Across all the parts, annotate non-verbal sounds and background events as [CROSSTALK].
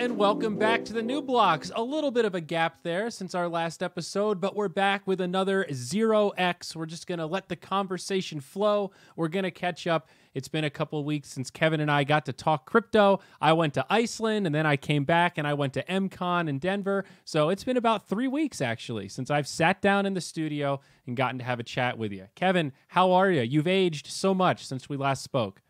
and welcome back to the New Blocks. A little bit of a gap there since our last episode, but we're back with another Zero X. We're just going to let the conversation flow. We're going to catch up. It's been a couple weeks since Kevin and I got to talk crypto. I went to Iceland and then I came back and I went to MCon in Denver. So it's been about three weeks actually since I've sat down in the studio and gotten to have a chat with you. Kevin, how are you? You've aged so much since we last spoke.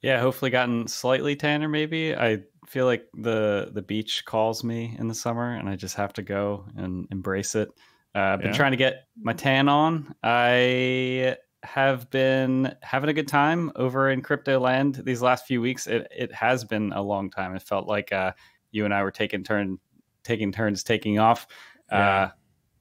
Yeah, hopefully gotten slightly tanner maybe. I feel like the the beach calls me in the summer and I just have to go and embrace it. Uh, I've been yeah. trying to get my tan on. I have been having a good time over in crypto land these last few weeks. It it has been a long time. It felt like uh, you and I were taking turn taking turns taking off. Yeah. Uh,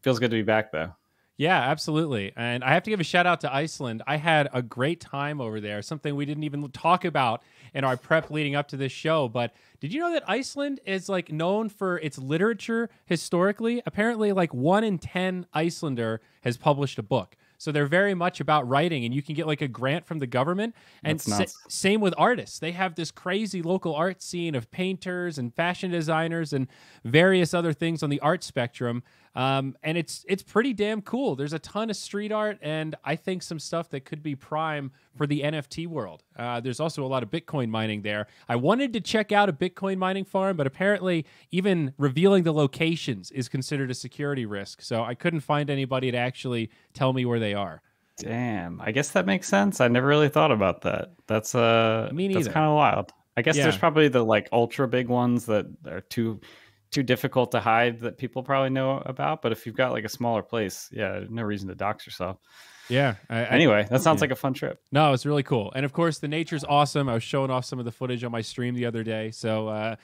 feels good to be back though. Yeah, absolutely. And I have to give a shout out to Iceland. I had a great time over there, something we didn't even talk about in our prep leading up to this show. But did you know that Iceland is like known for its literature historically? Apparently, like one in 10 Icelander has published a book. So they're very much about writing, and you can get like a grant from the government. And sa- same with artists. They have this crazy local art scene of painters and fashion designers and various other things on the art spectrum. Um, and it's it's pretty damn cool. There's a ton of street art, and I think some stuff that could be prime for the NFT world. Uh, there's also a lot of Bitcoin mining there. I wanted to check out a Bitcoin mining farm, but apparently, even revealing the locations is considered a security risk. So I couldn't find anybody to actually tell me where they are. Damn, I guess that makes sense. I never really thought about that. That's uh, Me neither. that's kind of wild. I guess yeah. there's probably the like ultra big ones that are too too difficult to hide that people probably know about. But if you've got like a smaller place, yeah, no reason to dox yourself. Yeah. I, anyway, that sounds yeah. like a fun trip. No, it's really cool. And of course, the nature's awesome. I was showing off some of the footage on my stream the other day. So uh,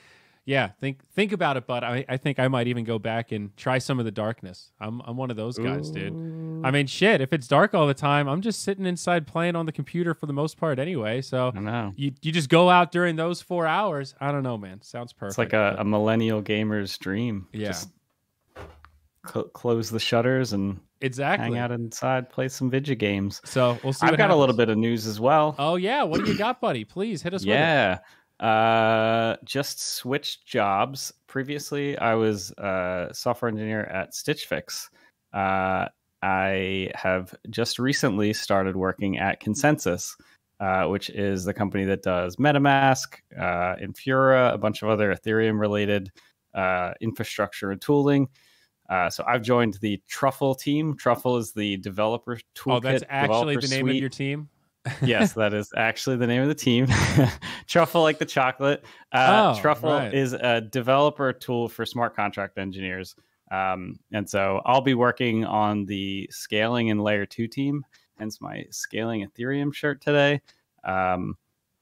yeah, think think about it, but I, I think I might even go back and try some of the darkness. I'm I'm one of those guys, Ooh. dude. I mean, shit, if it's dark all the time, I'm just sitting inside playing on the computer for the most part anyway. So I know. you you just go out during those four hours. I don't know, man. Sounds perfect. It's like a, a millennial gamer's dream. Yeah. Just cl- close the shutters and exactly hang out inside, play some video games. So we'll see. I've got happens. a little bit of news as well. Oh yeah, what do you got, buddy? Please hit us. Yeah. Uh, just switched jobs. Previously, I was a software engineer at Stitch Fix. Uh, I have just recently started working at ConsenSys, uh, which is the company that does MetaMask, uh, Infura, a bunch of other Ethereum related uh, infrastructure and tooling. Uh, so I've joined the Truffle team. Truffle is the developer toolkit. Oh, that's actually the name sweet. of your team yes, that is actually the name of the team. [LAUGHS] Truffle, like the chocolate. Uh, oh, Truffle right. is a developer tool for smart contract engineers. Um, and so I'll be working on the scaling and layer two team, hence my scaling Ethereum shirt today. Um,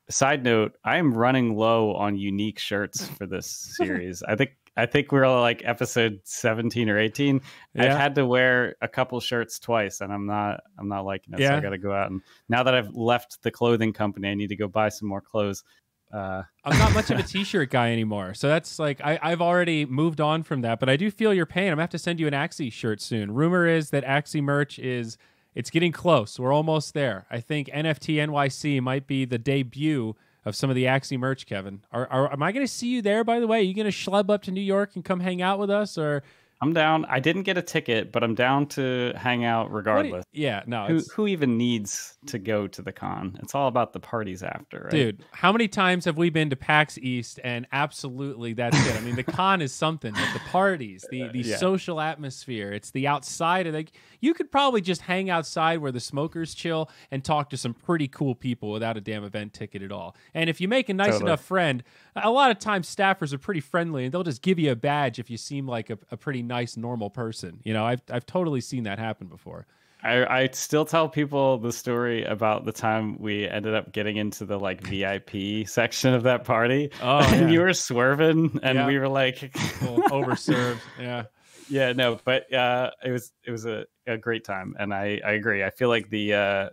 side note, I am running low on unique shirts for this [LAUGHS] series. I think I think we are like episode 17 or 18. Yeah. I've had to wear a couple shirts twice and I'm not I'm not liking it. Yeah. So I gotta go out and now that I've left the clothing company, I need to go buy some more clothes. Uh, I'm not much of a [LAUGHS] t-shirt guy anymore, so that's like I, I've already moved on from that. But I do feel your pain. I'm gonna have to send you an Axie shirt soon. Rumor is that Axie merch is it's getting close. We're almost there. I think NFT NYC might be the debut of some of the Axie merch, Kevin. Are, are am I going to see you there? By the way, are you going to schlub up to New York and come hang out with us, or I'm down. I didn't get a ticket, but I'm down to hang out regardless. You, yeah, no. Who, who, even needs to go to the con? It's all about the parties after, right? Dude, how many times have we been to PAX East and absolutely that's it. I mean, the [LAUGHS] con is something, but the parties, the the yeah. social atmosphere, it's the outside of like you could probably just hang outside where the smokers chill and talk to some pretty cool people without a damn event ticket at all. And if you make a nice totally. enough friend, a lot of times staffers are pretty friendly and they'll just give you a badge if you seem like a, a pretty nice, normal person. You know, I've I've totally seen that happen before. I, I still tell people the story about the time we ended up getting into the like [LAUGHS] VIP section of that party. Oh, [LAUGHS] and yeah. you were swerving, and yeah. we were like overserved. Yeah, yeah, no, but uh, it was it was a, a great time, and I I agree. I feel like the uh,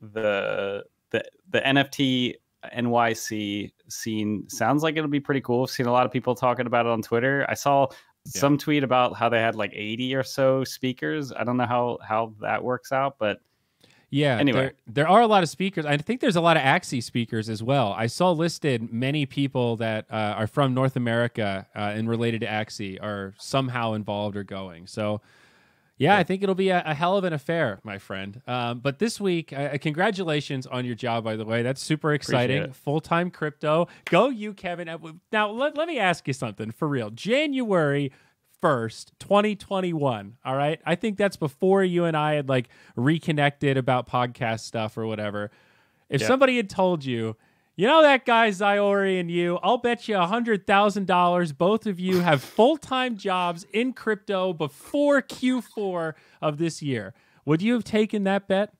the the the NFT NYC scene sounds like it'll be pretty cool. I've seen a lot of people talking about it on Twitter. I saw yeah. some tweet about how they had like 80 or so speakers. I don't know how how that works out, but Yeah. Anyway, there, there, are a lot of speakers. I think there's a lot of Axie speakers as well. I saw listed many people that uh, are from North America uh, and related to Axie are somehow involved or going. So, yeah, I think it'll be a, a, hell of an affair, my friend. Um, but this week, uh, congratulations on your job, by the way. That's super exciting. Full time crypto. Go you, Kevin. Uh, now, let, let me ask you something for real. January 1st, 2021. All right. I think that's before you and I had like reconnected about podcast stuff or whatever. If yeah. somebody had told you, you know that guy Zyori and you, I'll bet you a hundred thousand dollars both of you have [LAUGHS] full time jobs in crypto before Q4 of this year. Would you have taken that bet?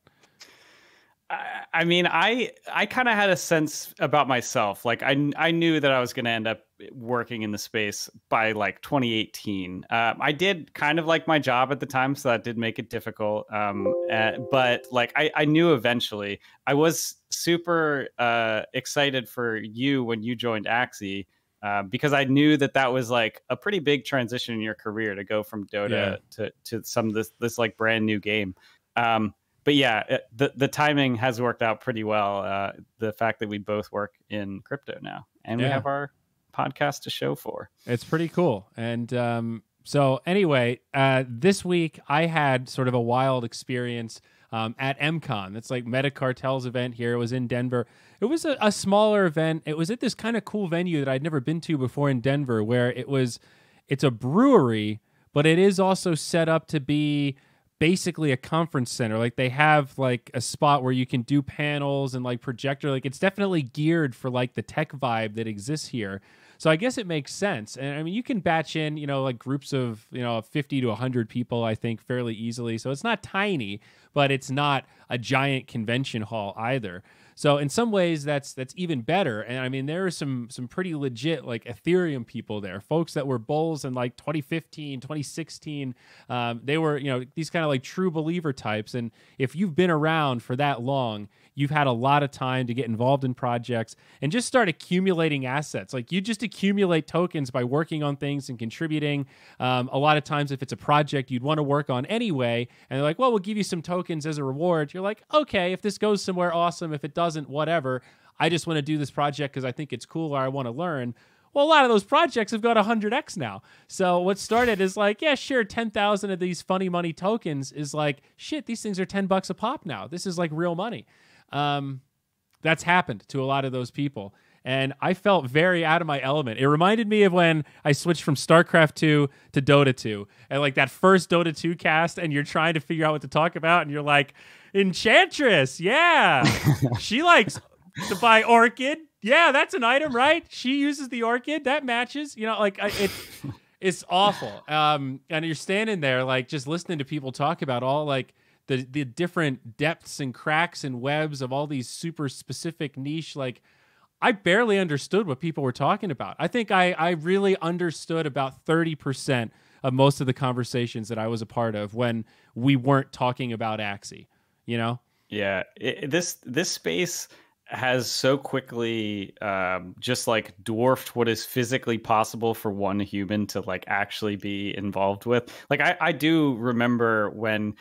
I mean, I I kind of had a sense about myself. Like I I knew that I was going to end up working in the space by like 2018. Uh, I did kind of like my job at the time, so that did make it difficult. Um, uh, but like I I knew eventually. I was super uh, excited for you when you joined Axie. Uh, because I knew that that was like a pretty big transition in your career to go from Dota yeah. to to some of this this like brand new game. Um, but yeah, it, the the timing has worked out pretty well. Uh, the fact that we both work in crypto now, and yeah. we have our podcast to show for. It's pretty cool. And um, so, anyway, uh, this week I had sort of a wild experience um, at MCon. It's like MetaCartel's event here. It was in Denver. It was a, a smaller event. It was at this kind of cool venue that I'd never been to before in Denver, where it was. It's a brewery, but it is also set up to be basically a conference center. Like they have like a spot where you can do panels and like projector. Like it's definitely geared for like the tech vibe that exists here. So I guess it makes sense. And I mean, you can batch in, you know, like groups of, you know, 50 to 100 people, I think, fairly easily. So it's not tiny, but it's not a giant convention hall either. So in some ways, that's that's even better. And I mean, there are some some pretty legit like Ethereum people there, folks that were bulls in like 2015, 2016. Um, they were you know these kind of like true believer types. And if you've been around for that long, you've had a lot of time to get involved in projects and just start accumulating assets. Like you just accumulate tokens by working on things and contributing. Um, a lot of times, if it's a project you'd want to work on anyway, and they're like, well, we'll give you some tokens as a reward, you're like, okay, if this goes somewhere, awesome. If it doesn't, whatever. I just want to do this project because I think it's cool or I want to learn. Well, a lot of those projects have got 100x now. So what started is like, yeah, sure, 10,000 of these funny money tokens is like, shit, these things are 10 bucks a pop now. This is like real money. Um, that's happened to a lot of those people. And I felt very out of my element. It reminded me of when I switched from StarCraft 2 to Dota 2. And like that first Dota 2 cast, and you're trying to figure out what to talk about, and you're like, Enchantress, yeah. [LAUGHS] she likes to buy Orchid. Yeah, that's an item, right? She uses the Orchid. That matches. You know, like it, [LAUGHS] it's awful. Um, and you're standing there, like just listening to people talk about all like the the different depths and cracks and webs of all these super specific niche like I barely understood what people were talking about. I think I I really understood about 30% of most of the conversations that I was a part of when we weren't talking about Axie, you know? Yeah, it, this this space has so quickly um, just like dwarfed what is physically possible for one human to like actually be involved with. Like I, I do remember when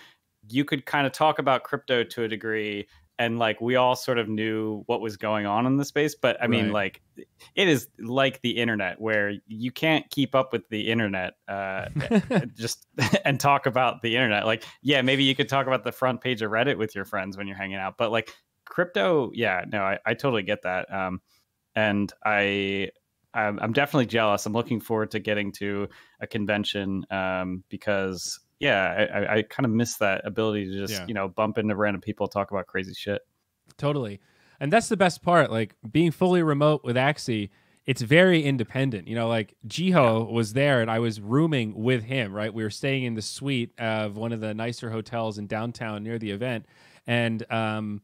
you could kind of talk about crypto to a degree and like we all sort of knew what was going on in the space but i mean right. like it is like the internet where you can't keep up with the internet uh [LAUGHS] just [LAUGHS] and talk about the internet like yeah maybe you could talk about the front page of reddit with your friends when you're hanging out but like crypto yeah no i, I totally get that um and i I'm definitely jealous. I'm looking forward to getting to a convention um, because yeah, I, I kind of miss that ability to just yeah. you know bump into random people, talk about crazy shit. Totally, and that's the best part. Like being fully remote with Axie, it's very independent. You know, like Jiho was there, and I was rooming with him. Right, we were staying in the suite of one of the nicer hotels in downtown near the event, and um,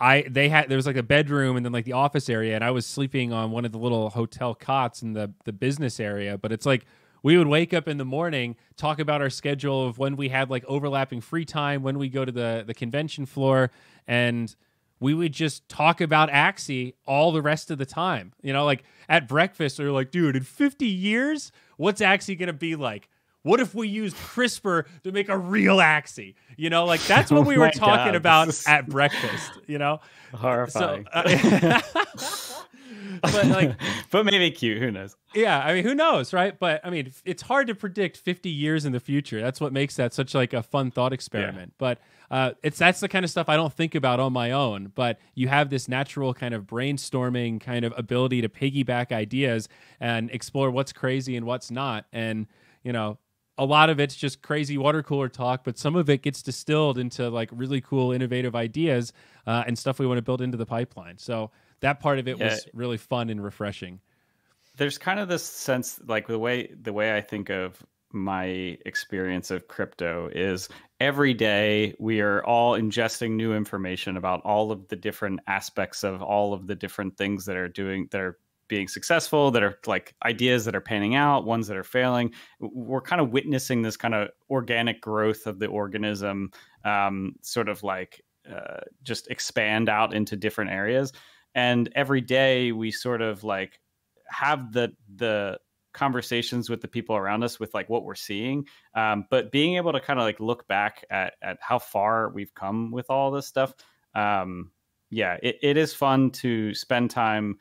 I they had there was like a bedroom and then like the office area, and I was sleeping on one of the little hotel cots in the the business area. But it's like we would wake up in the morning, talk about our schedule of when we had like overlapping free time, when we go to the the convention floor, and we would just talk about Axie all the rest of the time. You know, like at breakfast, we are like, dude, in 50 years, what's Axie gonna be like? what if we used CRISPR to make a real Axie? You know, like that's what [LAUGHS] we oh were talking God, about at breakfast. You know, horrifying. So, uh, [LAUGHS] [LAUGHS] but [LAUGHS] like, but maybe cute. Who knows? Yeah, I mean, who knows, right? But I mean, it's hard to predict 50 years in the future. That's what makes that such like a fun thought experiment. Yeah. But uh, it's that's the kind of stuff I don't think about on my own. But you have this natural kind of brainstorming kind of ability to piggyback ideas and explore what's crazy and what's not. And you know, a lot of it's just crazy water cooler talk, but some of it gets distilled into like really cool, innovative ideas uh, and stuff we want to build into the pipeline. So that part of it yeah. was really fun and refreshing. There's kind of this sense, like the way the way I think of my experience of crypto is every day we are all ingesting new information about all of the different aspects of all of the different things that are doing that are being successful that are like ideas that are panning out ones that are failing we're kind of witnessing this kind of organic growth of the organism um, sort of like uh, just expand out into different areas and every day we sort of like have the the conversations with the people around us with like what we're seeing um, but being able to kind of like look back at at how far we've come with all this stuff um, yeah it, it is fun to spend time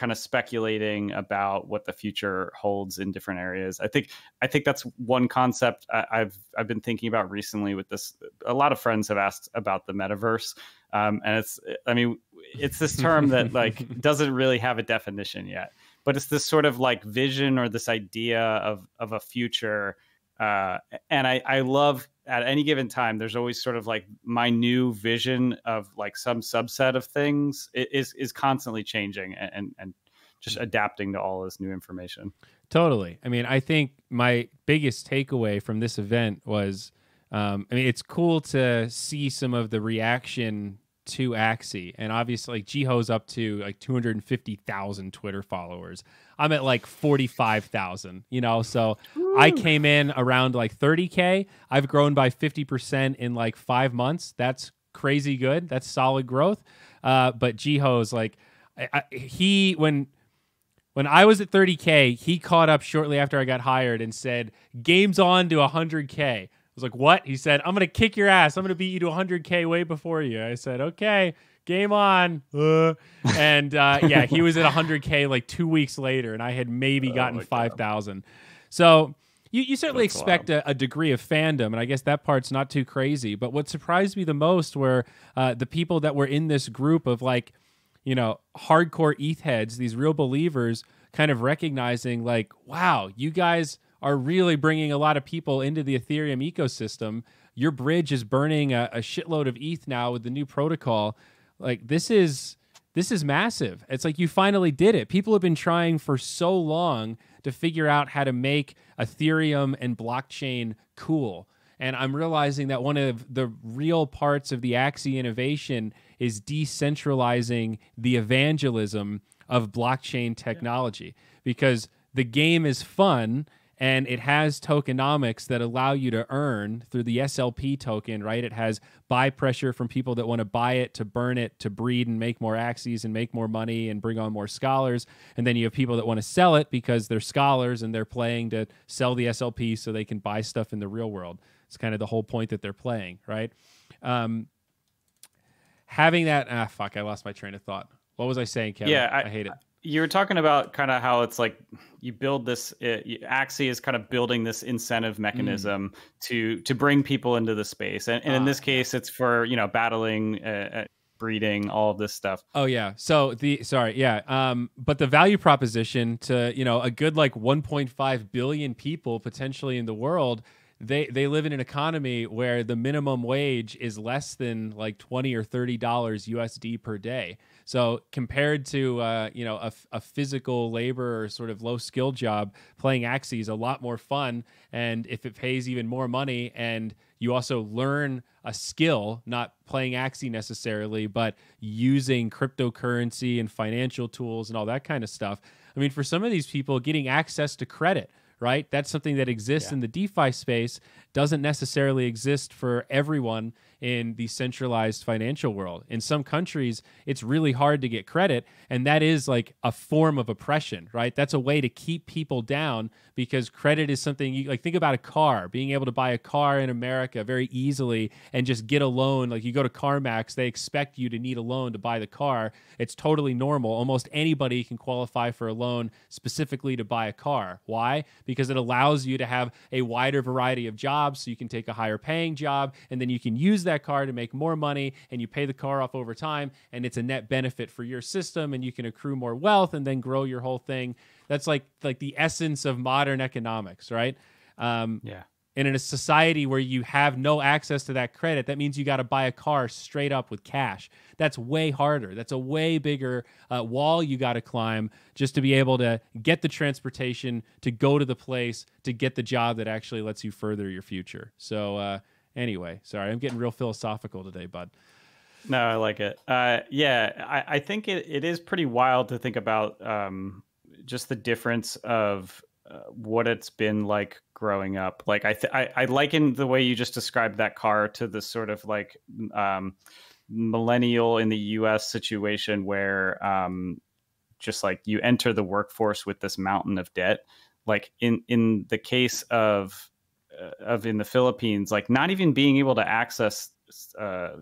kind of speculating about what the future holds in different areas. I think I think that's one concept I've I've been thinking about recently. With this, a lot of friends have asked about the metaverse, um, and it's I mean it's this term that like [LAUGHS] doesn't really have a definition yet, but it's this sort of like vision or this idea of of a future. Uh, and I, I love at any given time there's always sort of like my new vision of like some subset of things is is constantly changing and and just adapting to all this new information totally i mean i think my biggest takeaway from this event was um, i mean it's cool to see some of the reaction to Axie, and obviously like Jiho's up to like 250,000 Twitter followers. I'm at like 45,000, you know. So Ooh. I came in around like 30k. I've grown by 50% in like 5 months. That's crazy good. That's solid growth. Uh, but Jiho's like I, I, he when when I was at 30k, he caught up shortly after I got hired and said, "Game's on to 100k." was like, "What?" He said, "I'm gonna kick your ass. I'm gonna beat you to 100k way before you." I said, "Okay, game on." Uh. And uh, yeah, he was at 100k like two weeks later, and I had maybe oh gotten 5,000. So you, you certainly That's expect a, a, degree of fandom, and I guess that part's not too crazy. But what surprised me the most were uh, the people that were in this group of like, you know, hardcore ETH heads, these real believers, kind of recognizing like, wow, you guys are really bringing a lot of people into the Ethereum ecosystem. Your bridge is burning a, a shitload of ETH now with the new protocol. Like this is this is massive. It's like you finally did it. People have been trying for so long to figure out how to make Ethereum and blockchain cool. And I'm realizing that one of the real parts of the Axie innovation is decentralizing the evangelism of blockchain technology because the game is fun and it has tokenomics that allow you to earn through the SLP token, right? It has buy pressure from people that want to buy it to burn it to breed and make more Axies and make more money and bring on more scholars. And then you have people that want to sell it because they're scholars and they're playing to sell the SLP so they can buy stuff in the real world. It's kind of the whole point that they're playing, right? Um, having that, ah, fuck, I lost my train of thought. What was I saying, Kevin? Yeah, I, I hate it you were talking about kind of how it's like you build this it, axie is kind of building this incentive mm. mechanism mm. to to bring people into the space and, and in this ah, case it's for you know battling uh, uh, breeding all of this stuff oh yeah so the sorry yeah um but the value proposition to you know a good like 1.5 billion people potentially in the world they they live in an economy where the minimum wage is less than like 20 or 30 dollars USD per day so compared to uh, you know a, a, physical labor or sort of low skill job, playing Axie is a lot more fun. And if it pays even more money, and you also learn a skill, not playing Axie necessarily, but using cryptocurrency and financial tools and all that kind of stuff. I mean, for some of these people, getting access to credit right? That's something that exists yeah. in the DeFi space. Doesn't necessarily exist for everyone in the centralized financial world. In some countries, it's really hard to get credit, and that is like a form of oppression, right? That's a way to keep people down because credit is something you like think about a car, being able to buy a car in America very easily and just get a loan. Like you go to CarMax, they expect you to need a loan to buy the car. It's totally normal. Almost anybody can qualify for a loan specifically to buy a car. Why? Because it allows you to have a wider variety of jobs so you can take a higher paying job and then you can use that that car to make more money and you pay the car off over time and it's a net benefit for your system and you can accrue more wealth and then grow your whole thing. That's like like the essence of modern economics right? Um, yeah and in a society where you have no access to that credit that means you got to buy a car straight up with cash that's way harder that's a way bigger uh, wall you got to climb just to be able to get the transportation to go to the place to get the job that actually lets you further your future so uh, Anyway, sorry, I'm getting real philosophical today, bud. No, I like it. Uh, yeah, I, I think it, it is pretty wild to think about um, just the difference of uh, what it's been like growing up. Like I, th- I, I liken the way you just described that car to the sort of like um, millennial in the U.S. situation where um, just like you enter the workforce with this mountain of debt. Like in in the case of uh, of in the Philippines, like not even being able to access uh,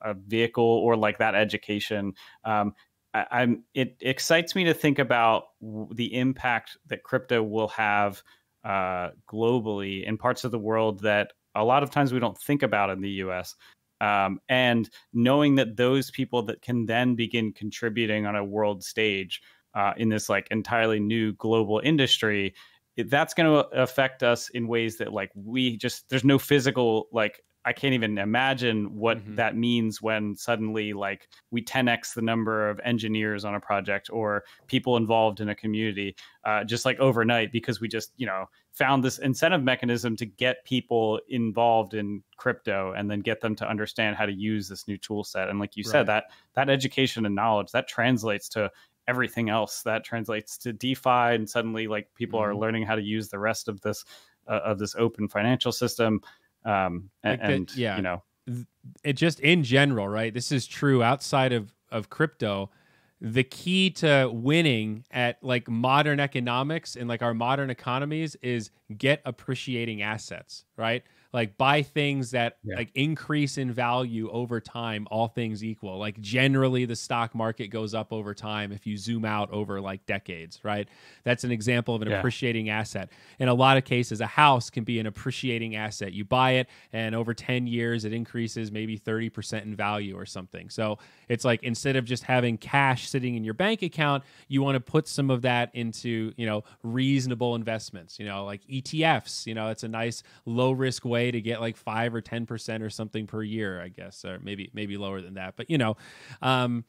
a vehicle or like that education. Um, I, am it excites me to think about the impact that crypto will have uh, globally in parts of the world that a lot of times we don't think about in the U.S. Um, and knowing that those people that can then begin contributing on a world stage uh, in this like entirely new global industry that's going to affect us in ways that like we just there's no physical like I can't even imagine what mm-hmm. that means when suddenly like we 10x the number of engineers on a project or people involved in a community uh, just like overnight because we just you know found this incentive mechanism to get people involved in crypto and then get them to understand how to use this new tool set and like you right. said that that education and knowledge that translates to everything else that translates to DeFi, and suddenly like people mm-hmm. are learning how to use the rest of this uh, of this open financial system. Um, and, like the, and yeah, you know, it just in general, right? This is true outside of of crypto. The key to winning at like modern economics and like our modern economies is get appreciating assets, right? Like buy things that yeah. like increase in value over time all things equal. Like generally the stock market goes up over time if you zoom out over like decades right? That's an example of an yeah. appreciating asset. In a lot of cases a house can be an appreciating asset. You buy it and over 10 years it increases maybe 30% in value or something. So it's like instead of just having cash sitting in your bank account you want to put some of that into you know reasonable investments you know like ETFs you know it's a nice low risk way way to get like five or ten percent or something per year, I guess, or maybe maybe lower than that. But you know, um,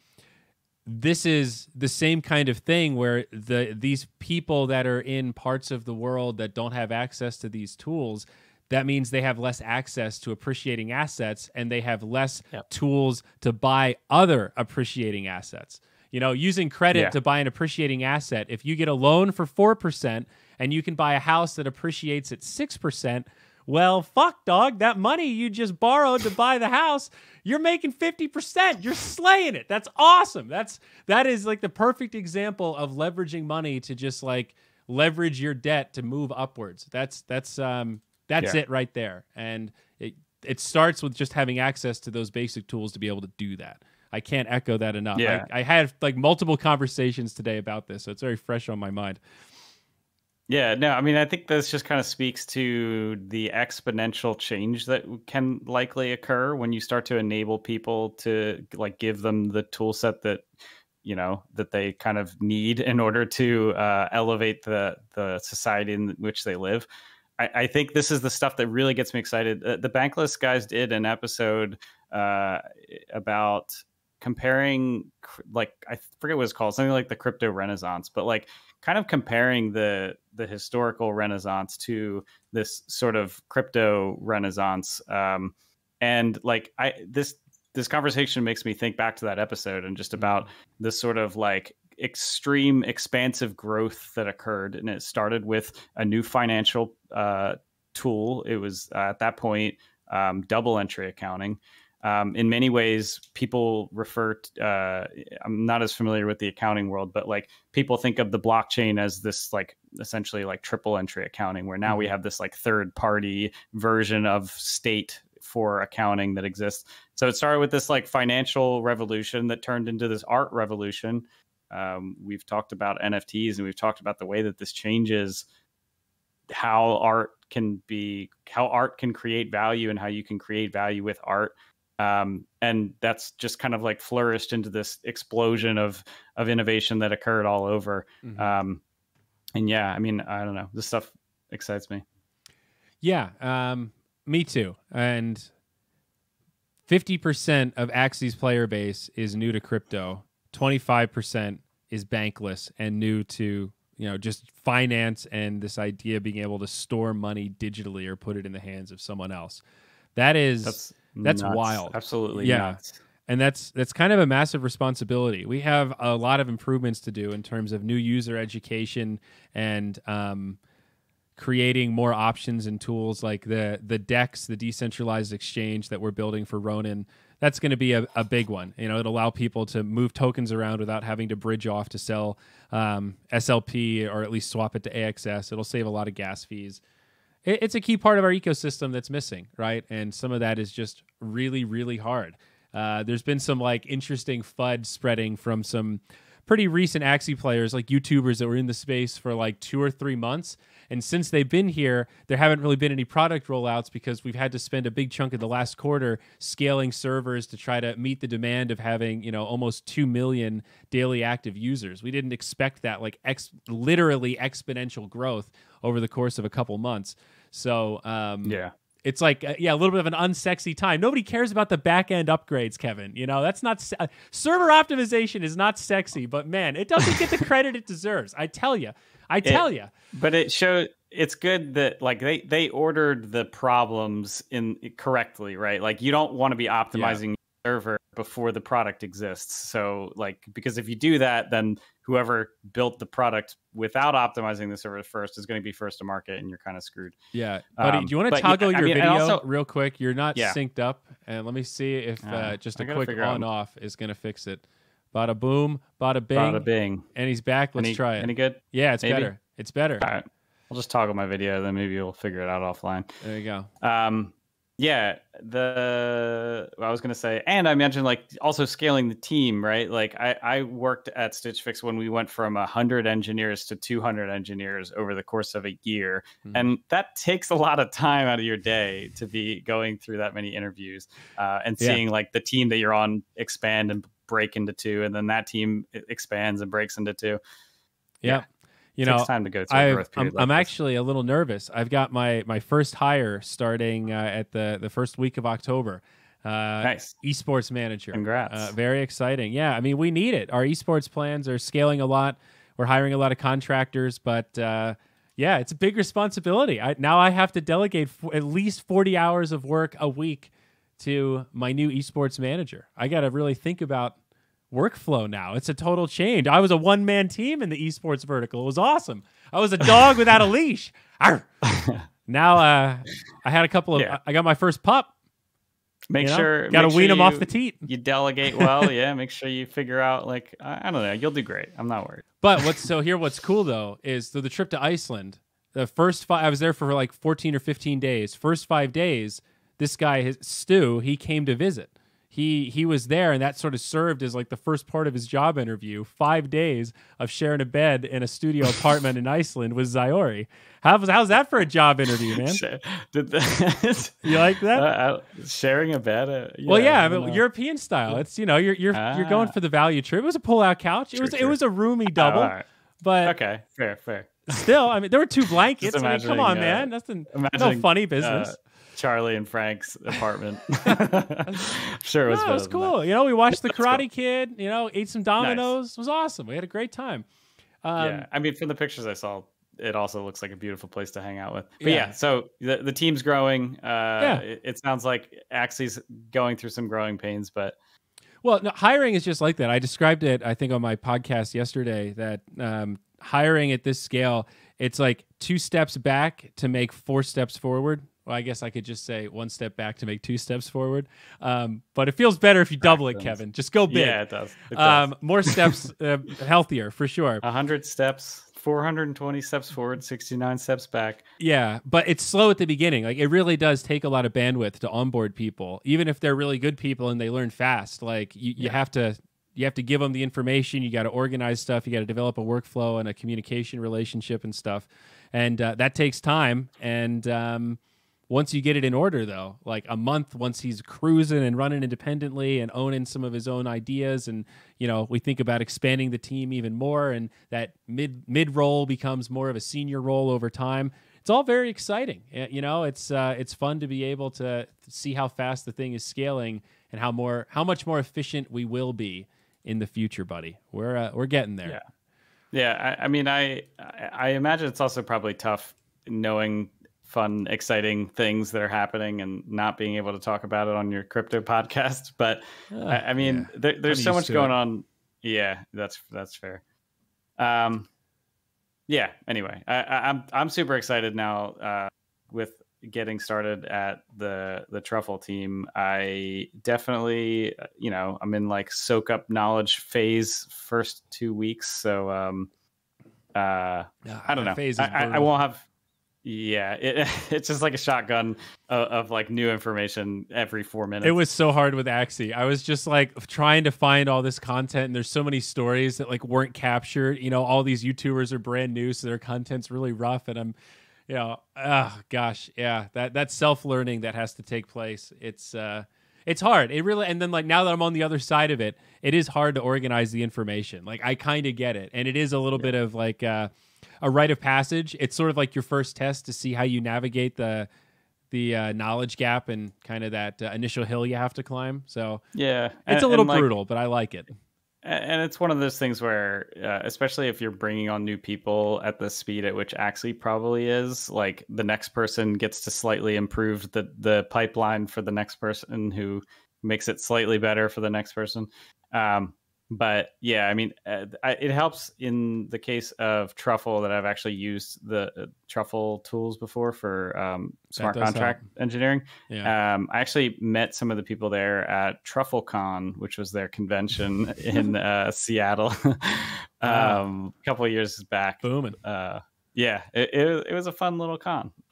this is the same kind of thing where the these people that are in parts of the world that don't have access to these tools that means they have less access to appreciating assets and they have less yep. tools to buy other appreciating assets. You know, using credit yeah. to buy an appreciating asset, if you get a loan for 4% and you can buy a house that appreciates at 6%, well, fuck, dog. That money you just borrowed to buy the house, you're making 50%. You're slaying it. That's awesome. That's that is like the perfect example of leveraging money to just like leverage your debt to move upwards. That's that's um that's yeah. it right there. And it it starts with just having access to those basic tools to be able to do that. I can't echo that enough. Yeah. I, I had like multiple conversations today about this, so it's very fresh on my mind. Yeah, no, I mean, I think this just kind of speaks to the exponential change that can likely occur when you start to enable people to like give them the tool set that you know that they kind of need in order to uh, elevate the the society in which they live. I, I, think this is the stuff that really gets me excited. Uh, the Bankless guys did an episode uh, about comparing, like I forget what it's called, something like the crypto renaissance, but like kind of comparing the the historical renaissance to this sort of crypto renaissance um, and like i this this conversation makes me think back to that episode and just mm-hmm. about this sort of like extreme expansive growth that occurred and it started with a new financial uh, tool. It was uh, at that point um, double entry accounting. Um, in many ways, people refer. To, uh, I'm not as familiar with the accounting world, but like people think of the blockchain as this like essentially like triple entry accounting, where now mm-hmm. we have this like third party version of state for accounting that exists. So it started with this like financial revolution that turned into this art revolution. Um, we've talked about NFTs and we've talked about the way that this changes how art can be how art can create value and how you can create value with art um, and that's just kind of like flourished into this explosion of of innovation that occurred all over. Mm-hmm. Um, and yeah, I mean, I don't know, this stuff excites me. Yeah, um, me too. And fifty percent of Axie's player base is new to crypto. Twenty five percent is bankless and new to you know just finance and this idea of being able to store money digitally or put it in the hands of someone else. That is that's that's nuts. wild. Absolutely. Yeah. Nuts. And that's that's kind of a massive responsibility. We have a lot of improvements to do in terms of new user education and um, creating more options and tools like the the Dex, the decentralized exchange that we're building for Ronin. That's going to be a, a big one. You know, it'll allow people to move tokens around without having to bridge off to sell um, SLP or at least swap it to AXS. It'll save a lot of gas fees it's a key part of our ecosystem that's missing, right? And some of that is just really, really hard. Uh, there's been some like interesting FUD spreading from some pretty recent Axie players, like YouTubers that were in the space for like two or three months. And since they've been here, there haven't really been any product rollouts because we've had to spend a big chunk of the last quarter scaling servers to try to meet the demand of having, you know, almost 2 million daily active users. We didn't expect that like ex- literally exponential growth over the course of a couple months. So, um, yeah. It's like uh, yeah, a little bit of an unsexy time. Nobody cares about the back end upgrades, Kevin. You know that's not se- uh, server optimization is not sexy, but man, it doesn't get the credit it deserves. I tell you, I tell you. But it showed it's good that like they they ordered the problems in correctly, right? Like you don't want to be optimizing. Server before the product exists. So like because if you do that, then whoever built the product without optimizing the server first is going to be first to market, and you're kind of screwed. Yeah, buddy, um, do you want to toggle yeah, your I mean, video also, real quick? You're not yeah. synced up, and let me see if uh, uh, just a quick on off is going to fix it. Bada boom, bada bing, bada bing, and he's back. Let's any, try it. Any good? Yeah, it's Maybe? better. It's better. All right, I'll just toggle my video, then maybe we'll figure it out offline. There you go. Um, yeah the i was going to say and i mentioned like also scaling the team right like i i worked at stitch fix when we went from 100 engineers to 200 engineers over the course of a year mm-hmm. and that takes a lot of time out of your day to be going through that many interviews uh, and seeing yeah. like the team that you're on expand and break into two and then that team expands and breaks into two yeah. yeah you know, time to go through I'm, like I'm actually a little nervous. I've got my my first hire starting uh, at the the first week of October. Uh, nice esports manager. Congrats! Uh, very exciting. Yeah, I mean, we need it. Our esports plans are scaling a lot. We're hiring a lot of contractors, but uh, yeah, it's a big responsibility. I, now I have to delegate at least forty hours of work a week to my new esports manager. I got to really think about workflow now. It's a total change. I was a one man team in the esports vertical. It was awesome. I was a dog without a leash. [LAUGHS] now uh, I had a couple of. Yeah. I got my first pup. Make you sure. Got to wean sure them off the teat. You delegate well. yeah. Make sure you figure out. Like I, I don't know. You'll do great. I'm not worried. But what's so here? What's cool though is so the trip to Iceland. The first five, I was there for like 14 or 15 days. First five days, this guy, his, Stu, he came to visit he he was there and that sort of served as like the first part of his job interview five days of sharing a bed in a studio apartment in [LAUGHS] iceland with Zyori. How's, how's that for a job interview man [LAUGHS] Did [LAUGHS] you like that uh, uh, sharing a bed uh, yeah, well yeah I mean, european style it's you know you're you're, ah. you're going ah. for the value trip it was a pull-out couch it was true. it was a roomy double oh, right. but okay fair fair still i mean there were two blankets I mean, come on uh, man nothing no funny business uh, Charlie and Frank's apartment. [LAUGHS] [LAUGHS] sure, it was. No, it was cool. You know, we watched The Karate cool. Kid. You know, ate some Domino's. Nice. It was awesome. We had a great time. Um, yeah, I mean, from the pictures I saw, it also looks like a beautiful place to hang out with. But yeah, yeah so the, the team's growing. Uh, yeah. It, it, sounds like Axie's going through some growing pains, but. Well, no, hiring is just like that. I described it, I think, on my podcast yesterday that um, hiring at this scale, it's like two steps back to make four steps forward. Well, I guess I could just say one step back to make two steps forward. Um, but it feels better if you double it, Kevin. Just go big. Yeah, it does. It um, does. Um, more steps, [LAUGHS] uh, healthier for sure. 100 steps, 420 steps forward, 69 steps back. Yeah, but it's slow at the beginning. Like it really does take a lot of bandwidth to onboard people, even if they're really good people and they learn fast. Like you, you yeah. have to you have to give them the information. You got to organize stuff. You got to develop a workflow and a communication relationship and stuff, and uh, that takes time. And um, once you get it in order, though, like a month once he's cruising and running independently and owning some of his own ideas, and you know we think about expanding the team even more, and that mid mid role becomes more of a senior role over time. It's all very exciting. You know, it's uh, it's fun to be able to see how fast the thing is scaling and how more how much more efficient we will be in the future, buddy. We're uh, we're getting there. Yeah, yeah. I, I mean, I I imagine it's also probably tough knowing fun, exciting things that are happening and not being able to talk about it on your crypto podcast. [LAUGHS] But uh, I, I, mean, yeah. there, there's I'm so much going it. on. Yeah, that's that's fair. Um, yeah. Anyway, I, I, I'm I'm super excited now uh, with getting started at the the truffle team i definitely you know i'm in like soak up knowledge phase first two weeks so um uh i don't know I, I, won't have yeah, it, [LAUGHS] it's just like a shotgun of, of, like new information every four minutes. It was so hard with Axie. I was just like trying to find all this content, and there's so many stories that like weren't captured. You know, all these YouTubers are brand new, so their content's really rough, and I'm, you know, oh gosh, yeah, that that self learning that has to take place. It's uh, it's hard. It really, and then like now that I'm on the other side of it, it is hard to organize the information. Like I kind of get it, and it is a little yeah. bit of like. uh a rite of passage. It's sort of like your first test to see how you navigate the the uh, knowledge gap and kind of that uh, initial hill you have to climb. So yeah, it's and, a little brutal, like, but I like it. And it's one of those things where, uh, especially if you're bringing on new people at the speed at which Axie probably is, like the next person gets to slightly improve the the pipeline for the next person who makes it slightly better for the next person. Um, but yeah, I mean, uh, it helps in the case of Truffle that I've actually used the uh, Truffle tools before for um, smart contract help. engineering. Yeah. Um, I actually met some of the people there at TruffleCon, which was their convention [LAUGHS] in uh, Seattle [LAUGHS] um, a couple of years back. Booming. Uh, yeah, it, it, it was a fun little con. [LAUGHS]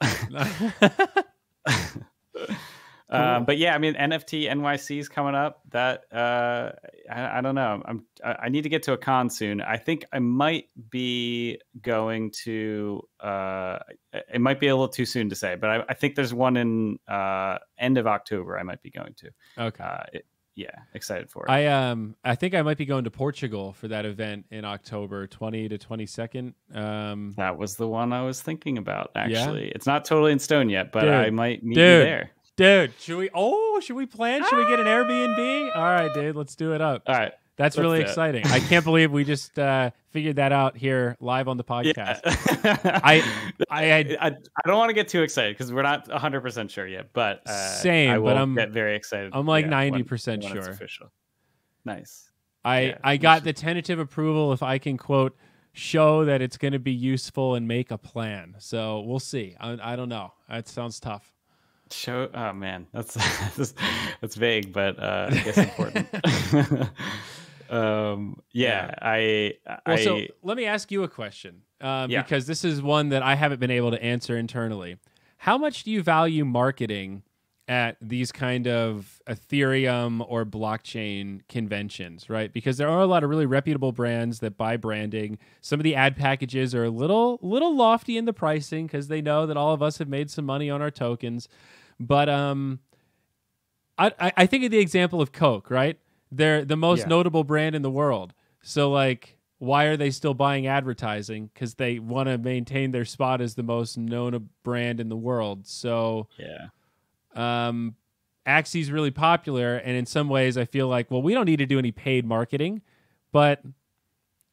Um, but yeah, I mean NFT NYC is coming up. That uh, I, I, don't know. I'm I need to get to a con soon. I think I might be going to. Uh, it might be a little too soon to say, but I, I think there's one in uh, end of October. I might be going to. Okay. Uh, it, yeah, excited for it. I um I think I might be going to Portugal for that event in October 20 to 22nd. Um That was the one I was thinking about actually. Yeah? It's not totally in stone yet, but Dude. I might meet Dude. you there. Dude, should we? Oh, should we plan? Should we get an Airbnb? All right, dude, let's do it up. All right. That's really exciting. I can't believe we just uh, figured that out here live on the podcast. [LAUGHS] Yeah. I, I, I, I, I, don't want to get too excited because we're not 100 percent sure yet. But uh, same, but I'm get very excited. I'm like 90 yeah, percent sure. official. Nice. I yeah, I got should. the tentative approval if I can quote show that it's going to be useful and make a plan. So we'll see. I, I don't know. That sounds tough. Show. Oh man, that's [LAUGHS] that's, that's vague, but uh, I guess [LAUGHS] important. [LAUGHS] um, yeah, yeah, I. Well, I, so let me ask you a question, um, yeah. because this is one that I haven't been able to answer internally. How much do you value marketing at these kind of Ethereum or blockchain conventions, right? Because there are a lot of really reputable brands that buy branding. Some of the ad packages are a little little lofty in the pricing because they know that all of us have made some money on our tokens. But um, I I think of the example of Coke, right? They're the most yeah. notable brand in the world. So like, why are they still buying advertising? Because they want to maintain their spot as the most known brand in the world. So yeah. Um, Axie's really popular, and in some ways, I feel like, well, we don't need to do any paid marketing, but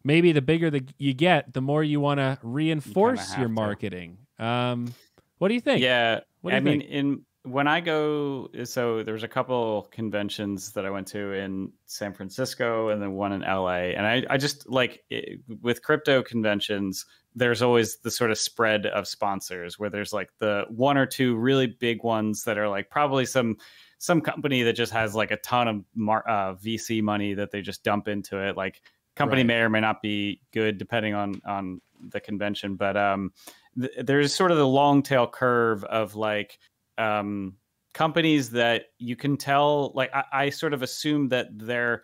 maybe the bigger the you get, the more you want to reinforce you your marketing. Um, what do you think? Yeah, I mean, in when I go, so there's a couple conventions that I went to in San Francisco and then one in LA. And I, I just like it, with crypto conventions, there's always the sort of spread of sponsors where there's like the one or two really big ones that are like probably some some company that just has like a ton of mar- uh, VC money that they just dump into it. Like company right. may or may not be good depending on on the convention, but um, th- there's sort of the long tail curve of like um, companies that you can tell. Like I, I sort of assume that they're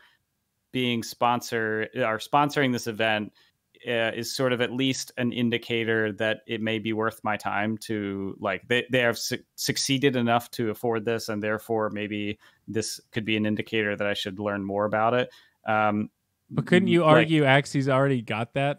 being sponsor are sponsoring this event uh, is sort of at least an indicator that it may be worth my time to like they, they have su- succeeded enough to afford this and therefore maybe this could be an indicator that i should learn more about it um, but couldn't you like, argue Axie's already got that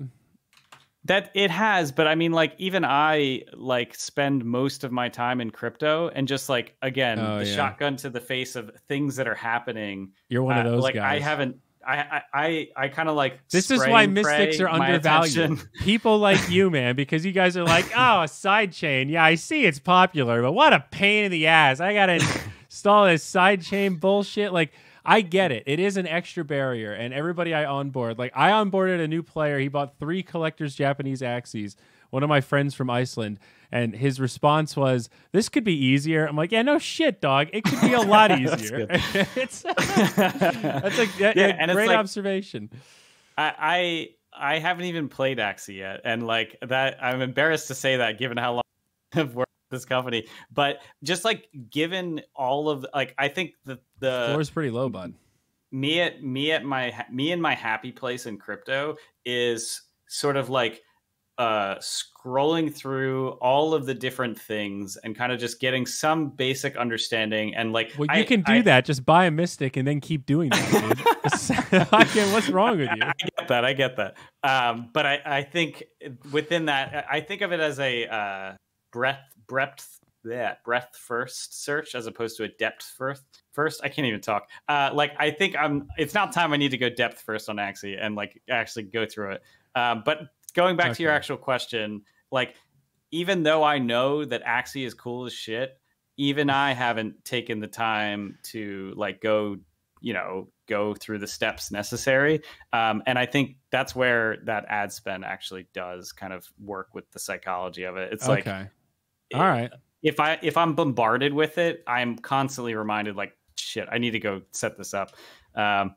that it has, but I mean, like even I like spend most of my time in crypto and just like again oh, the yeah. shotgun to the face of things that are happening. You're one of uh, those like guys. I haven't. I I I kind of like this is why mystics are undervalued. [LAUGHS] People like you, man, because you guys are like, [LAUGHS] oh, a side chain. Yeah, I see it's popular, but what a pain in the ass. I gotta [LAUGHS] install this side chain bullshit. Like I get it. It is an extra barrier, and everybody I onboard, like I onboarded a new player. He bought three collectors Japanese Axies. One of my friends from Iceland, and his response was, "This could be easier." I'm like, "Yeah, no shit, dog. It could be a lot [LAUGHS] easier." [LAUGHS] it's [LAUGHS] that's a, yeah, a great like, observation. I, I I haven't even played Axie yet, and like that, I'm embarrassed to say that given how long I've worked this company. But just like given all of like, I think the the floor is pretty low, bud. Me at me at my me and my happy place in crypto is sort of like uh scrolling through all of the different things and kind of just getting some basic understanding and like well you I, can do I, that just buy a mystic and then keep doing that [LAUGHS] I can, [LAUGHS] what's wrong with you [LAUGHS] i get that i get that um but i i think within that i think of it as a uh breadth breadth yeah breadth first search as opposed to a depth first first? I can't even talk. Uh like i think i'm it's not time i need to go depth first on axie and like actually go through it. Um but going back okay. to your actual question like even though i know that axie is cool as shit even i haven't taken the time to like go you know go through the steps necessary um, and i think that's where that ad spend actually does kind of work with the psychology of it it's okay. like all right. If I if I'm bombarded with it, I'm constantly reminded like shit, I need to go set this up. Um,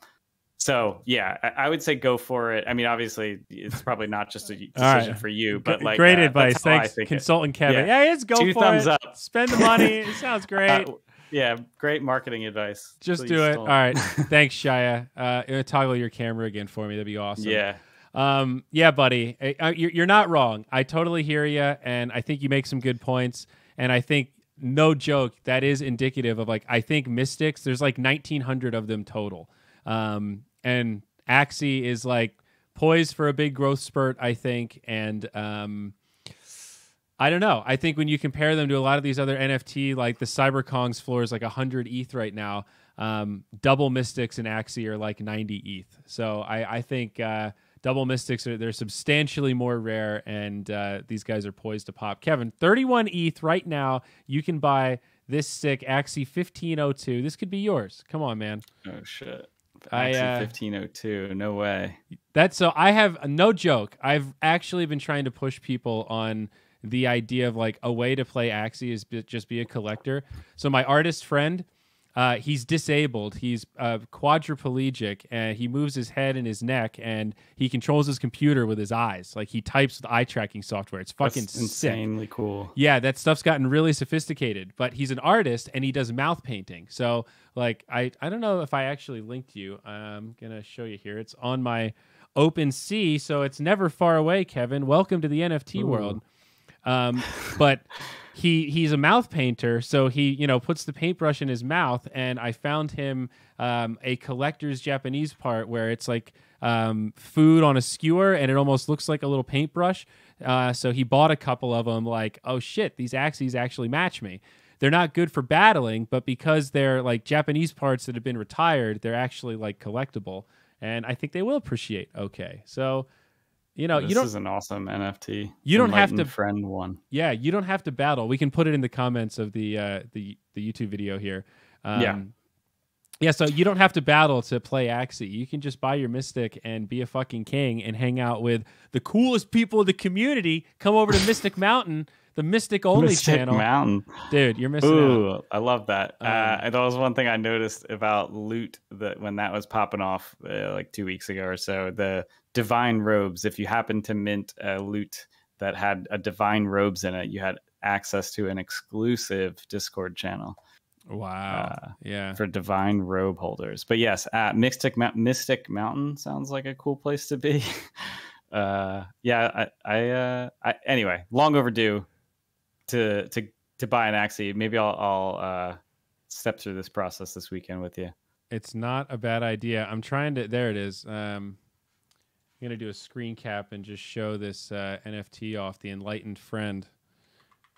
so yeah, I, I, would say go for it. I mean, obviously, it's probably not just a [LAUGHS] decision right. for you, but like great uh, advice. Thanks, consultant Kevin. Yeah, yeah it's go Two for thumbs it. up. Spend the money. [LAUGHS] it sounds great. Uh, yeah, great marketing advice. Just Please do it. Don't. All right. [LAUGHS] Thanks, Shia. Uh, toggle your camera again for me. That'd be awesome. Yeah. Um, yeah, buddy, you're not wrong. I totally hear you, and I think you make some good points. And I think, no joke, that is indicative of like I think Mystics. There's like 1,900 of them total, um, and Axie is like poised for a big growth spurt. I think, and um, I don't know. I think when you compare them to a lot of these other NFT, like the CyberKongz floor is like 100 ETH right now. Um, double Mystics and Axie are like 90 ETH. So I, I think. Uh, double mystics are they're substantially more rare, and uh, these guys are poised to pop. Kevin, 31 ETH right now. You can buy this sick Axie 1502. This could be yours. Come on, man. Oh shit. Axie uh, 1502. No way. That's so. I have no joke. I've actually been trying to push people on the idea of like a way to play Axie is just be a collector. So my artist friend uh, he's disabled. He's uh, quadriplegic, and he moves his head and his neck, and he controls his computer with his eyes. Like he types with eye tracking software. It's fucking insanely cool. Yeah, that stuff's gotten really sophisticated. But he's an artist, and he does mouth painting. So, like, I I don't know if I actually linked you. I'm gonna show you here. It's on my OpenSea, so it's never far away. Kevin, welcome to the NFT Ooh. world. Um, but he he's a mouth painter, so he you know puts the paintbrush in his mouth, and I found him um, a collector's Japanese part where it's like um, food on a skewer, and it almost looks like a little paintbrush. Uh, so he bought a couple of them. Like, oh shit, these Axies actually match me. They're not good for battling, but because they're like Japanese parts that have been retired, they're actually like collectible, and I think they will appreciate. Okay, so You know, this you don't. is an awesome NFT. You don't have to friend one. Yeah, you don't have to battle. We can put it in the comments of the uh, the the YouTube video here. Um, yeah. Yeah, so you don't have to battle to play Axie. You can just buy your Mystic and be a fucking king and hang out with the coolest people in the community. Come over to Mystic [LAUGHS] Mountain, the Mystic only Mystic channel. Mountain. Dude, you're missing Ooh, out. I love that. Um, uh, that was one thing I noticed about loot that when that was popping off uh, like two weeks ago or so. The divine robes. If you happen to mint a loot that had a divine robes in it, you had access to an exclusive Discord channel. Wow. Uh, yeah. For divine robe holders. But yes, uh, Mystic Mystic Mountain sounds like a cool place to be. [LAUGHS] uh, yeah, I, I, uh, I, anyway, long overdue to to to buy an Axie. Maybe I'll I'll uh, step through this process this weekend with you. It's not a bad idea. I'm trying to. There it is. Um, I'm gonna do a screen cap and just show this uh, NFT off the Enlightened Friend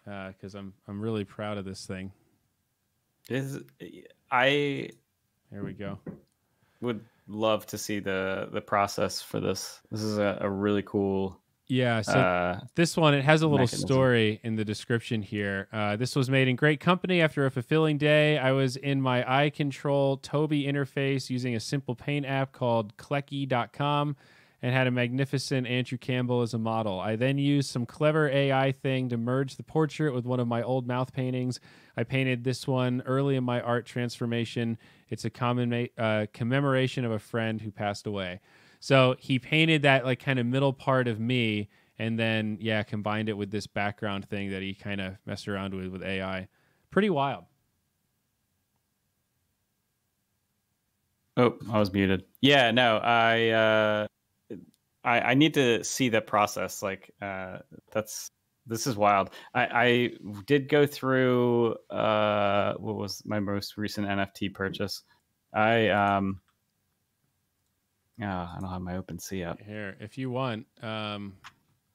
because uh, I'm I'm really proud of this thing. Is I here we go. Would love to see the the process for this. This is a, a really cool. Yeah, so uh, this one it has a little mechanism. story in the description here. Uh, this was made in great company after a fulfilling day. I was in my eye control Tobii interface using a simple paint app called Clecky.com and had a magnificent Andrew Campbell as a model. I then used some clever AI thing to merge the portrait with one of my old mouth paintings. I painted this one early in my art transformation. It's a common uh, commemoration of a friend who passed away. So he painted that like kind of middle part of me, and then yeah, combined it with this background thing that he kind of messed around with with AI. Pretty wild. Oh, I was muted. Yeah, no, I uh I, I need to see that process. Like uh, that's this is wild. I, I did go through uh, what was my most recent NFT purchase. I um oh, I don't have my OpenSea up here. If you want, um,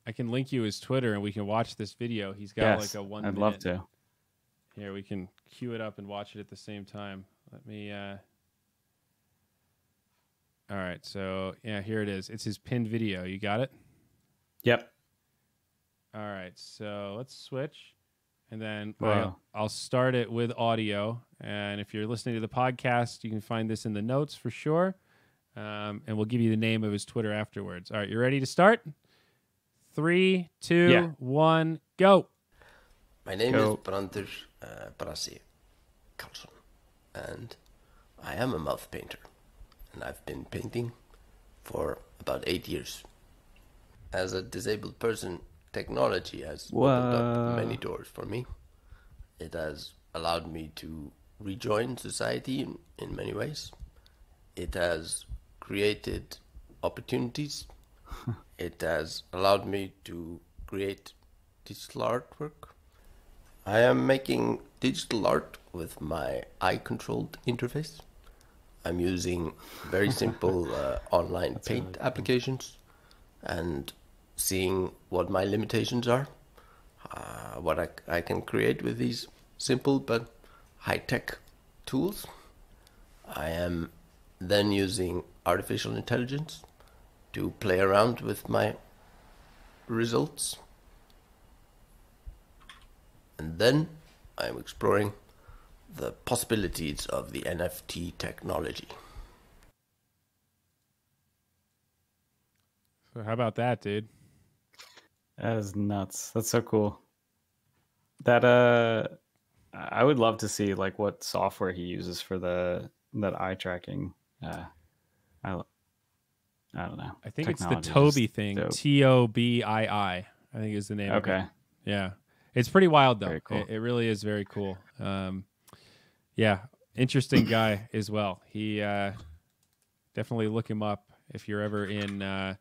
I can link you his Twitter and we can watch this video. He's got yes, like a one. I'd minute. love to. Here we can cue it up and watch it at the same time. Let me. uh all right, so yeah, here it is. It's his pinned video. You got it? Yep. All right, so let's switch, and then wow. I'll, I'll start it with audio. And if you're listening to the podcast, you can find this in the notes for sure. Um, and we'll give you the name of his Twitter afterwards. All right, you ready to start? Three, two, yeah. one, go. My name go. is Brandur uh, Brasi Karlsson, and I am a mouth painter and I've been painting for about eight years. As a disabled person, technology has Whoa. opened up many doors for me. It has allowed me to rejoin society in, in many ways. It has created opportunities. [LAUGHS] it has allowed me to create digital artwork. I am making digital art with my eye controlled interface. I'm using very simple [LAUGHS] uh, online That's paint applications and seeing what my limitations are, uh, what I, I can create with these simple but high tech tools. I am then using artificial intelligence to play around with my results. And then I'm exploring the possibilities of the NFT technology. So how about that, dude? That is nuts. That's so cool. That uh I would love to see like what software he uses for the that eye tracking. Uh I I don't know. I think Technology it's the Tobii thing. T O B I I. I think is the name. Okay. Yeah, it's pretty wild though. Cool. It, it, really is very cool. Um, yeah, interesting guy as well. He uh, definitely look him up if you're ever in uh,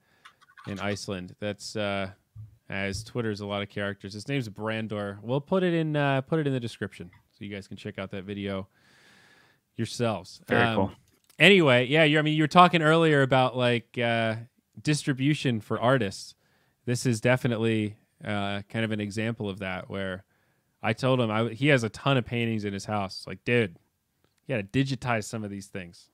in Iceland. That's uh, as Twitter's a lot of characters. His name's Brandur. We'll put it in uh, put it in the description so you guys can check out that video yourselves. Very um, cool. Anyway, yeah, I mean you were talking earlier about like uh, distribution for artists. This is definitely uh, kind of an example of that where I told him I, he has a ton of paintings in his house. Like, dude, you got to digitize some of these things.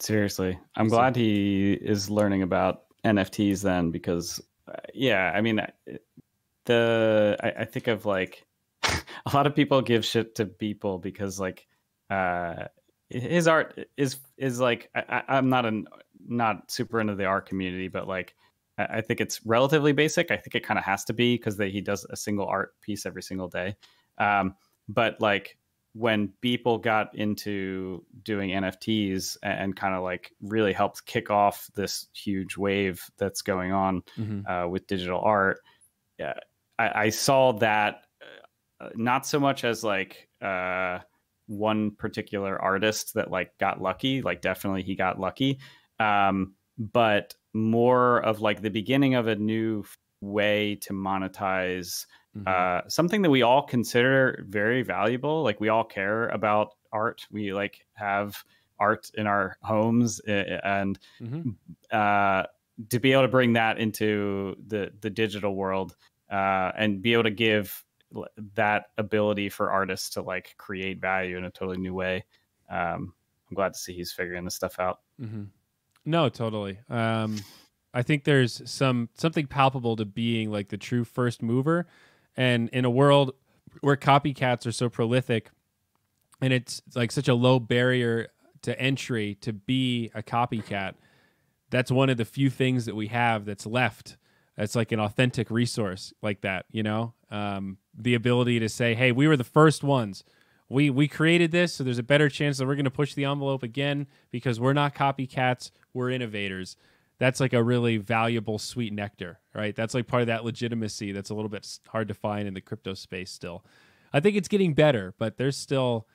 Seriously, I'm glad he is learning about NFTs then because uh, yeah, I mean the I, I think of like [LAUGHS] a lot of people give shit to people because like uh his art is is like I, I'm not an not super into the art community, but like I think it's relatively basic. I think it kind of has to be because he does a single art piece every single day. Um, but like when people got into doing NFTs and, and kind of like really helped kick off this huge wave that's going on mm-hmm. uh, with digital art, yeah, I, I saw that uh, not so much as like uh, one particular artist that like got lucky. Like definitely he got lucky, um, but more of like the beginning of a new way to monetize mm-hmm. uh, something that we all consider very valuable. Like we all care about art. We like have art in our homes, and mm-hmm. uh, to be able to bring that into the the digital world uh, and be able to give that ability for artists to like create value in a totally new way. Um, I'm glad to see he's figuring this stuff out. Mm-hmm. No, totally. Um, I think there's some something palpable to being like the true first mover, and in a world where copycats are so prolific, and it's like such a low barrier to entry to be a copycat. That's one of the few things that we have that's left. That's like an authentic resource like that, you know. Um, the ability to say, "Hey, we were the first ones." We we created this so there's a better chance that we're going to push the envelope again because we're not copycats we're innovators. That's like a really valuable sweet nectar right? That's like part of that legitimacy that's a little bit hard to find in the crypto space still. I think it's getting better but there's still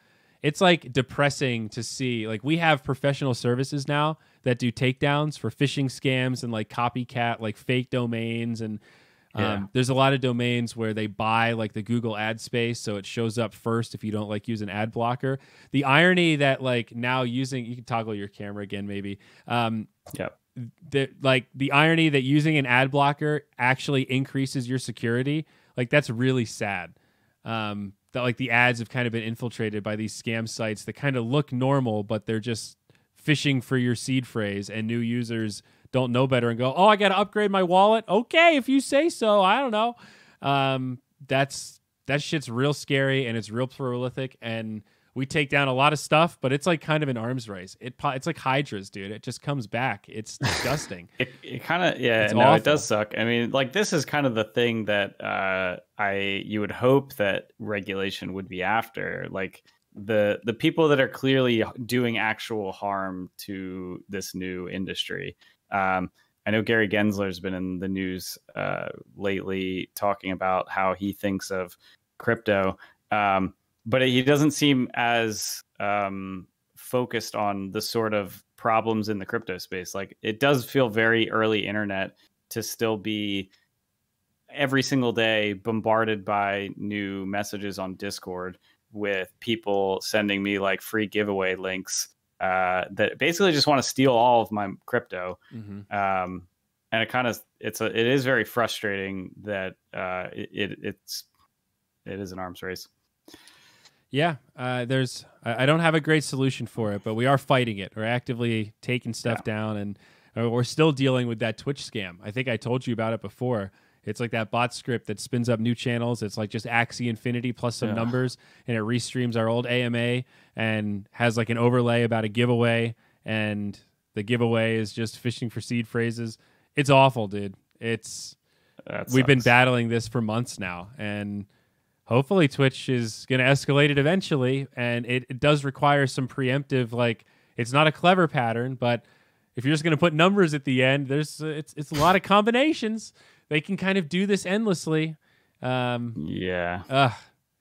it's like depressing to see like we have professional services now that do takedowns for phishing scams and like copycat like fake domains and yeah. Um, there's a lot of domains where they buy like the Google ad space, so it shows up first if you don't like use an ad blocker. The irony that like now using you can toggle your camera again maybe. Um, yeah. The, like the irony that using an ad blocker actually increases your security, like that's really sad. Um, that like the ads have kind of been infiltrated by these scam sites that kind of look normal, but they're just fishing for your seed phrase, and new users don't know better and go, "Oh, I got to upgrade my wallet." Okay, if you say so. I don't know. Um, that's that shit's real scary and it's real prolific and we take down a lot of stuff, but it's like kind of an arms race. It it's like hydras, dude. It just comes back. It's disgusting. [LAUGHS] it, it kind of yeah, it's no, awful. it does suck. I mean, like this is kind of the thing that uh, I you would hope that regulation would be after. Like the the people that are clearly doing actual harm to this new industry. Um, I know Gary Gensler's been in the news uh, lately talking about how he thinks of crypto, um, but he doesn't seem as um, focused on the sort of problems in the crypto space. Like it does feel very early internet to still be every single day bombarded by new messages on Discord with people sending me like free giveaway links uh, that basically just want to steal all of my crypto. Mm-hmm. Um, and it kind of it's a it is very frustrating that uh, it, it, it's it is an arms race. Yeah, uh, there's I don't have a great solution for it, but we are fighting it. We're actively taking stuff yeah. down, and uh, we're still dealing with that Twitch scam. I think I told you about it before. It's like that bot script that spins up new channels. It's like just Axie Infinity plus some yeah. numbers, and it restreams our old AMA and has like an overlay about a giveaway. And the giveaway is just fishing for seed phrases. It's awful, dude. It's we've been battling this for months now, and hopefully Twitch is going to escalate it eventually. And it, it does require some preemptive, like it's not a clever pattern, but if you're just going to put numbers at the end, there's uh, it's it's a lot of combinations they can kind of do this endlessly. Um, yeah. Uh,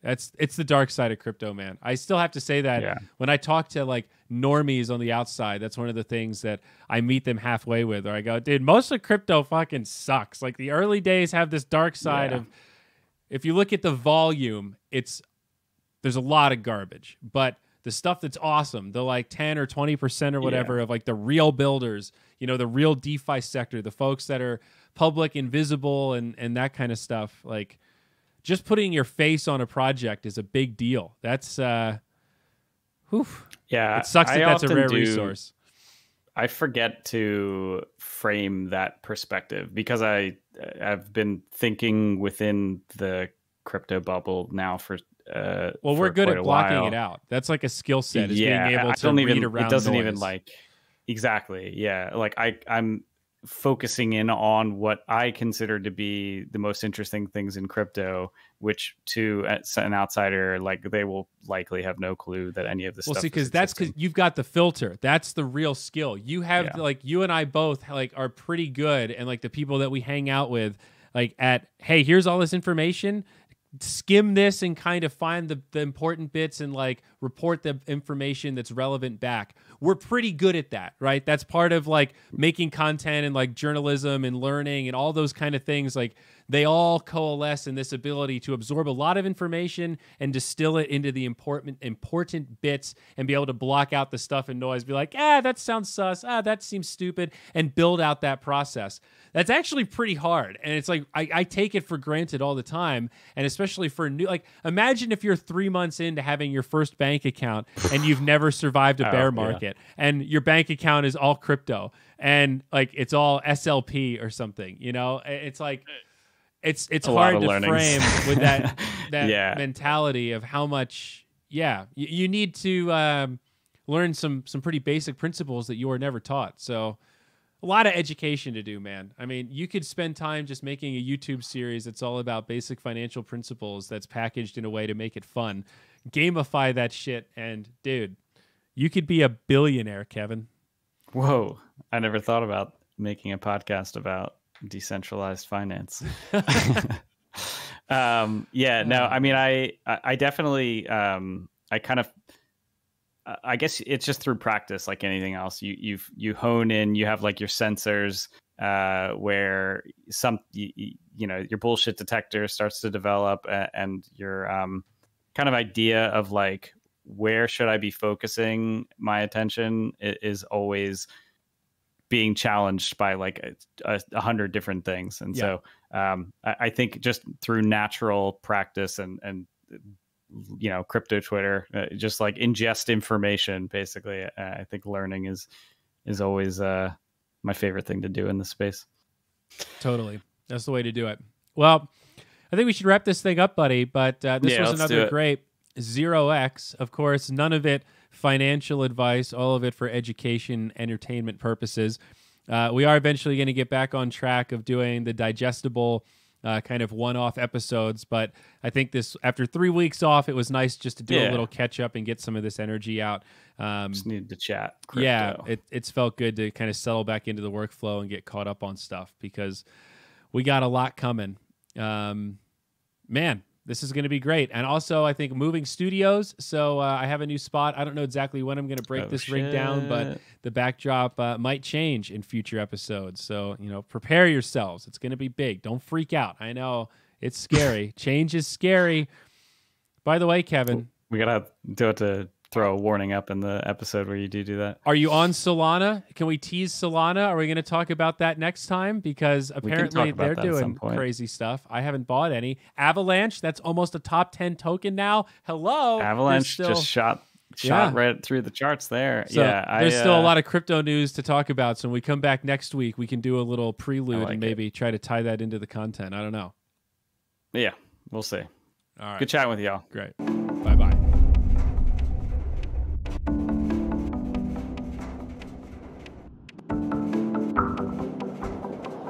that's it's the dark side of crypto, man. I still have to say that yeah. when I talk to like normies on the outside, that's one of the things that I meet them halfway with. Or I go, dude, most of crypto fucking sucks. Like the early days have this dark side yeah. of if you look at the volume, it's there's a lot of garbage. But the stuff that's awesome, the like 10 or 20% or whatever yeah. of like the real builders, you know, the real DeFi sector, the folks that are public, invisible, and and that kind of stuff. Like just putting your face on a project is a big deal. That's uh, whew. yeah. It sucks that I that's a rare do, resource. I forget to frame that perspective because I I've been thinking within the crypto bubble now for uh, well, we're good at blocking it out. That's like a skill set. Is yeah, being able I don't read even. around It doesn't noise. even like exactly. Yeah, like I I'm focusing in on what I consider to be the most interesting things in crypto, which to an outsider, like they will likely have no clue that any of this. Well, see, because that's because you've got the filter. That's the real skill. You have Yeah. like you and I both like are pretty good, and like the people that we hang out with, like at hey, here's all this information. Skim this and kind of find the, the important bits and like report the information that's relevant back. We're pretty good at that, right? That's part of like making content and like journalism and learning and all those kind of things. Like they all coalesce in this ability to absorb a lot of information and distill it into the important important bits and be able to block out the stuff and noise. Be like ah that sounds sus. Ah that seems stupid and build out that process. That's actually pretty hard and it's like I, I take it for granted all the time and especially for new like imagine if you're three months into having your first bank account and you've never survived a [LAUGHS] Oh, bear yeah. market and your bank account is all crypto and like it's all slp or something you know? It's like it's it's A hard to learnings. frame with that [LAUGHS] that Yeah. mentality of how much yeah you, you need to um, learn some some pretty basic principles that you were never taught. So a lot of education to do man. I mean you could spend time just making a youtube series that's all about basic financial principles that's packaged in a way to make it fun. Gamify that shit and dude you could be a billionaire kevin. Whoa, I never thought about making a podcast about decentralized finance. [LAUGHS] [LAUGHS] um, yeah, no, I mean, I, I definitely, um, I kind of, I- I guess it's just through practice, like anything else. You you you hone in. You have like your sensors, uh, where some you, you know your bullshit detector starts to develop, and your um, kind of idea of like where should I be focusing my attention is always being challenged by like a, a, hundred different things. And so um, I, I think just through natural practice and, and you know, crypto Twitter, uh, just like ingest information, basically, uh, I think learning is, is always uh, my favorite thing to do in this space. Totally. That's the way to do it. Well, I think we should wrap this thing up, buddy. But uh, this Yeah, was another great Zero X. Of course, none of it financial advice, all of it for education, entertainment purposes. Uh, we are eventually going to get back on track of doing the digestible uh, kind of one-off episodes, but I think this after three weeks off, it was nice just to do a little catch up and get some of this energy out. Um, Just needed to chat. yeah, it, it's felt good to kind of settle back into the workflow and get caught up on stuff because we got a lot coming. Um, man, this is going to be great. And also, I think moving studios. So uh, I have a new spot. I don't know exactly when I'm going to break Oh, this rig down, but the backdrop uh, might change in future episodes. So, you know, prepare yourselves. It's going to be big. Don't freak out. I know it's scary. [LAUGHS] change is scary. By the way, Kevin, we gotta do it to throw a warning up in the episode where you do do that. Are you on Solana? Can we tease Solana? Are we going to talk about that next time? Because apparently they're that at some doing crazy stuff. I haven't bought any. Avalanche, that's almost a top 10 token now. Hello. Avalanche still, just shot shot Yeah. right through the charts there. so yeah, there's I, still a uh, lot of crypto news to talk about. So when we come back next week, we can do a little prelude like and it. maybe try to tie that into the content. I don't know. Yeah, we'll see. All right. Good chatting with y'all. Great.